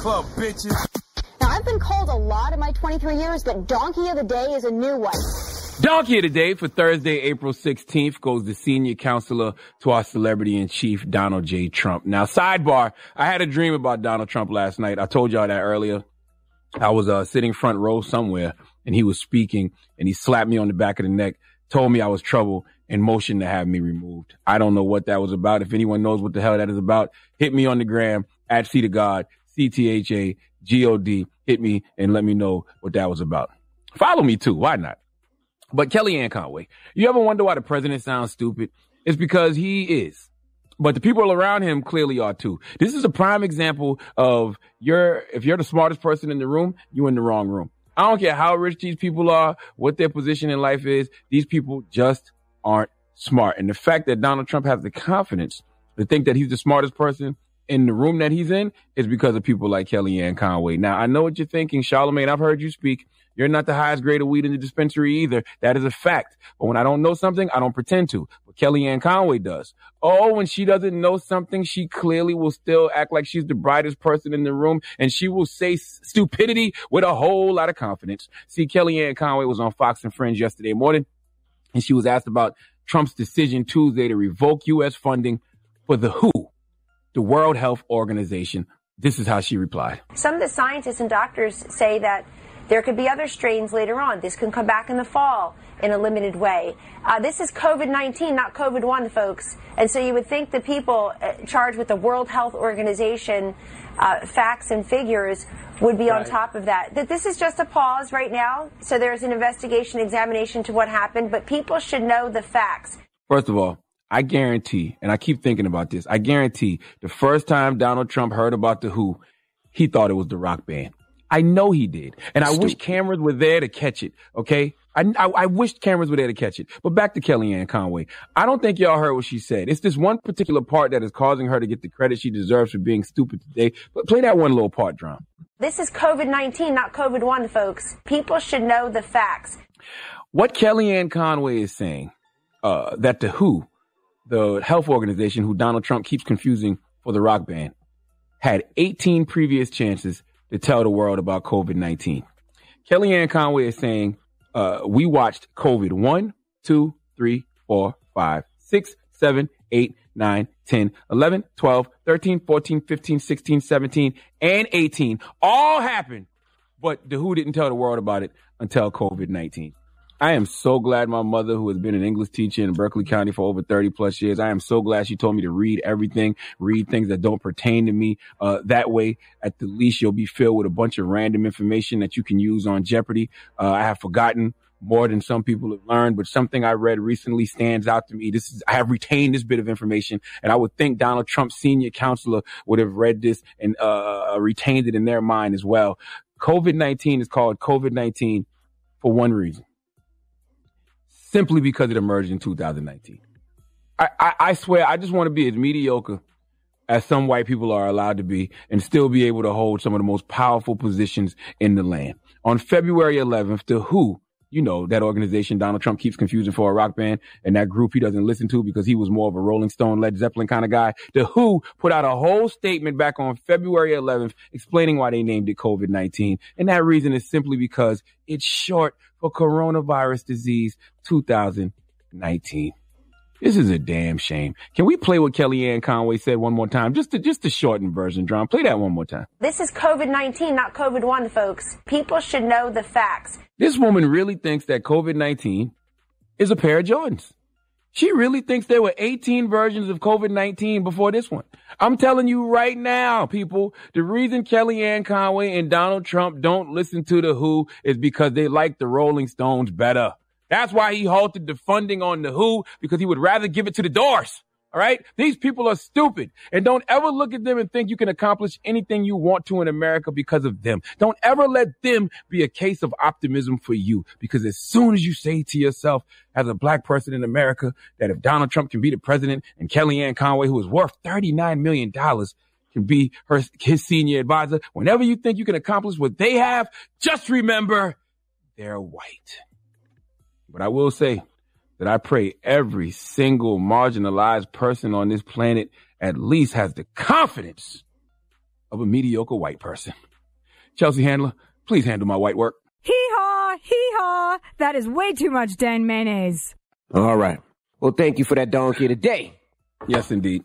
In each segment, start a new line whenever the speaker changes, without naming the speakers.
Club, bitches.
Now, I've been called a lot in my 23 years, but Donkey of the Day is a new one.
Donkey of the Day for Thursday, April 16th goes to senior counselor to our celebrity in chief, Donald J. Trump. Now, sidebar, I had a dream about Donald Trump last night. I told y'all that earlier. I was uh, sitting front row somewhere and he was speaking and he slapped me on the back of the neck, told me I was trouble and motioned to have me removed. I don't know what that was about. If anyone knows what the hell that is about, hit me on the gram at C to God, C T H A G O D. Hit me and let me know what that was about. Follow me too. Why not? But Kellyanne Conway, you ever wonder why the president sounds stupid? It's because he is. But the people around him clearly are too. This is a prime example of you're, if you're the smartest person in the room, you're in the wrong room. I don't care how rich these people are, what their position in life is. These people just aren't smart. And the fact that Donald Trump has the confidence to think that he's the smartest person in the room that he's in is because of people like Kellyanne Conway. Now, I know what you're thinking, Charlamagne. I've heard you speak. You're not the highest grade of weed in the dispensary either. That is a fact. But when I don't know something, I don't pretend to. But Kellyanne Conway does. Oh, when she doesn't know something, she clearly will still act like she's the brightest person in the room and she will say stupidity with a whole lot of confidence. See, Kellyanne Conway was on Fox and Friends yesterday morning and she was asked about Trump's decision Tuesday to revoke U.S. funding for the WHO, the World Health Organization. This is how she replied.
Some of the scientists and doctors say that there could be other strains later on. This can come back in the fall in a limited way. Uh, this is COVID 19, not COVID 1, folks. And so you would think the people uh, charged with the World Health Organization uh, facts and figures would be right. on top of that. That this is just a pause right now. So there's an investigation, examination to what happened, but people should know the facts.
First of all, I guarantee, and I keep thinking about this, I guarantee the first time Donald Trump heard about the WHO, he thought it was the rock band. I know he did. And I wish cameras were there to catch it. Okay. I, I, I wished cameras were there to catch it. But back to Kellyanne Conway. I don't think y'all heard what she said. It's this one particular part that is causing her to get the credit she deserves for being stupid today. But play that one little part, Drum.
This is COVID 19, not COVID 1, folks. People should know the facts.
What Kellyanne Conway is saying, uh, that the WHO, the health organization who Donald Trump keeps confusing for the rock band, had 18 previous chances to tell the world about COVID 19. Kellyanne Conway is saying, uh, we watched COVID 1, 2, 3, 4, 5, 6, 7, 8, 9, 10, 11, 12, 13, 14, 15, 16, 17, and 18 all happened. But the WHO didn't tell the world about it until COVID 19. I am so glad my mother, who has been an English teacher in Berkeley County for over 30 plus years, I am so glad she told me to read everything, read things that don't pertain to me. Uh, that way, at the least, you'll be filled with a bunch of random information that you can use on Jeopardy. Uh, I have forgotten more than some people have learned, but something I read recently stands out to me. This is, I have retained this bit of information and I would think Donald Trump's senior counselor would have read this and, uh, retained it in their mind as well. COVID-19 is called COVID-19 for one reason simply because it emerged in 2019. I, I, I swear, I just want to be as mediocre as some white people are allowed to be and still be able to hold some of the most powerful positions in the land. On February 11th, the WHO you know, that organization Donald Trump keeps confusing for a rock band and that group he doesn't listen to because he was more of a Rolling Stone, Led Zeppelin kind of guy. The Who put out a whole statement back on February 11th explaining why they named it COVID-19. And that reason is simply because it's short for coronavirus disease 2019. This is a damn shame. Can we play what Kellyanne Conway said one more time? Just to, just the shortened version, John. Play that one more time.
This is COVID-19, not COVID-1, folks. People should know the facts.
This woman really thinks that COVID-19 is a pair of Jordans. She really thinks there were 18 versions of COVID-19 before this one. I'm telling you right now, people, the reason Kellyanne Conway and Donald Trump don't listen to the WHO is because they like the Rolling Stones better. That's why he halted the funding on the WHO because he would rather give it to the Doors. All right. These people are stupid and don't ever look at them and think you can accomplish anything you want to in America because of them. Don't ever let them be a case of optimism for you because as soon as you say to yourself as a black person in America that if Donald Trump can be the president and Kellyanne Conway, who is worth $39 million, can be her, his senior advisor, whenever you think you can accomplish what they have, just remember they're white. But I will say that I pray every single marginalized person on this planet at least has the confidence of a mediocre white person. Chelsea Handler, please handle my white work.
Hee haw, hee haw. That is way too much Dan mayonnaise.
All right. Well, thank you for that donkey today.
Yes, indeed.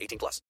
18 plus.